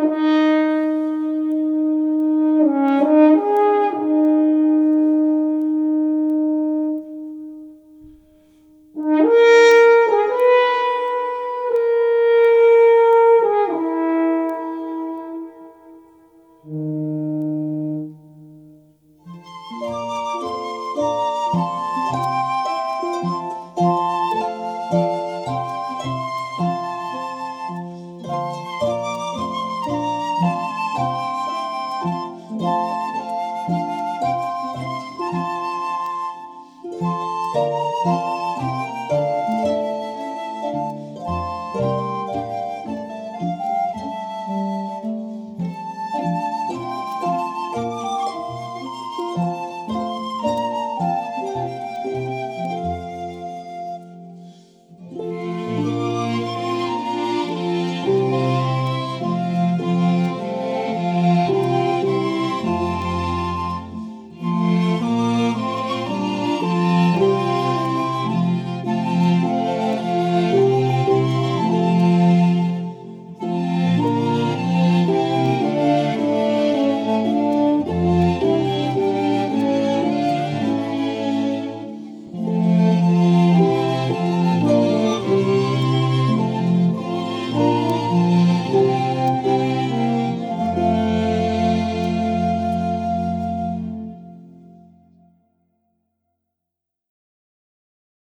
Música Música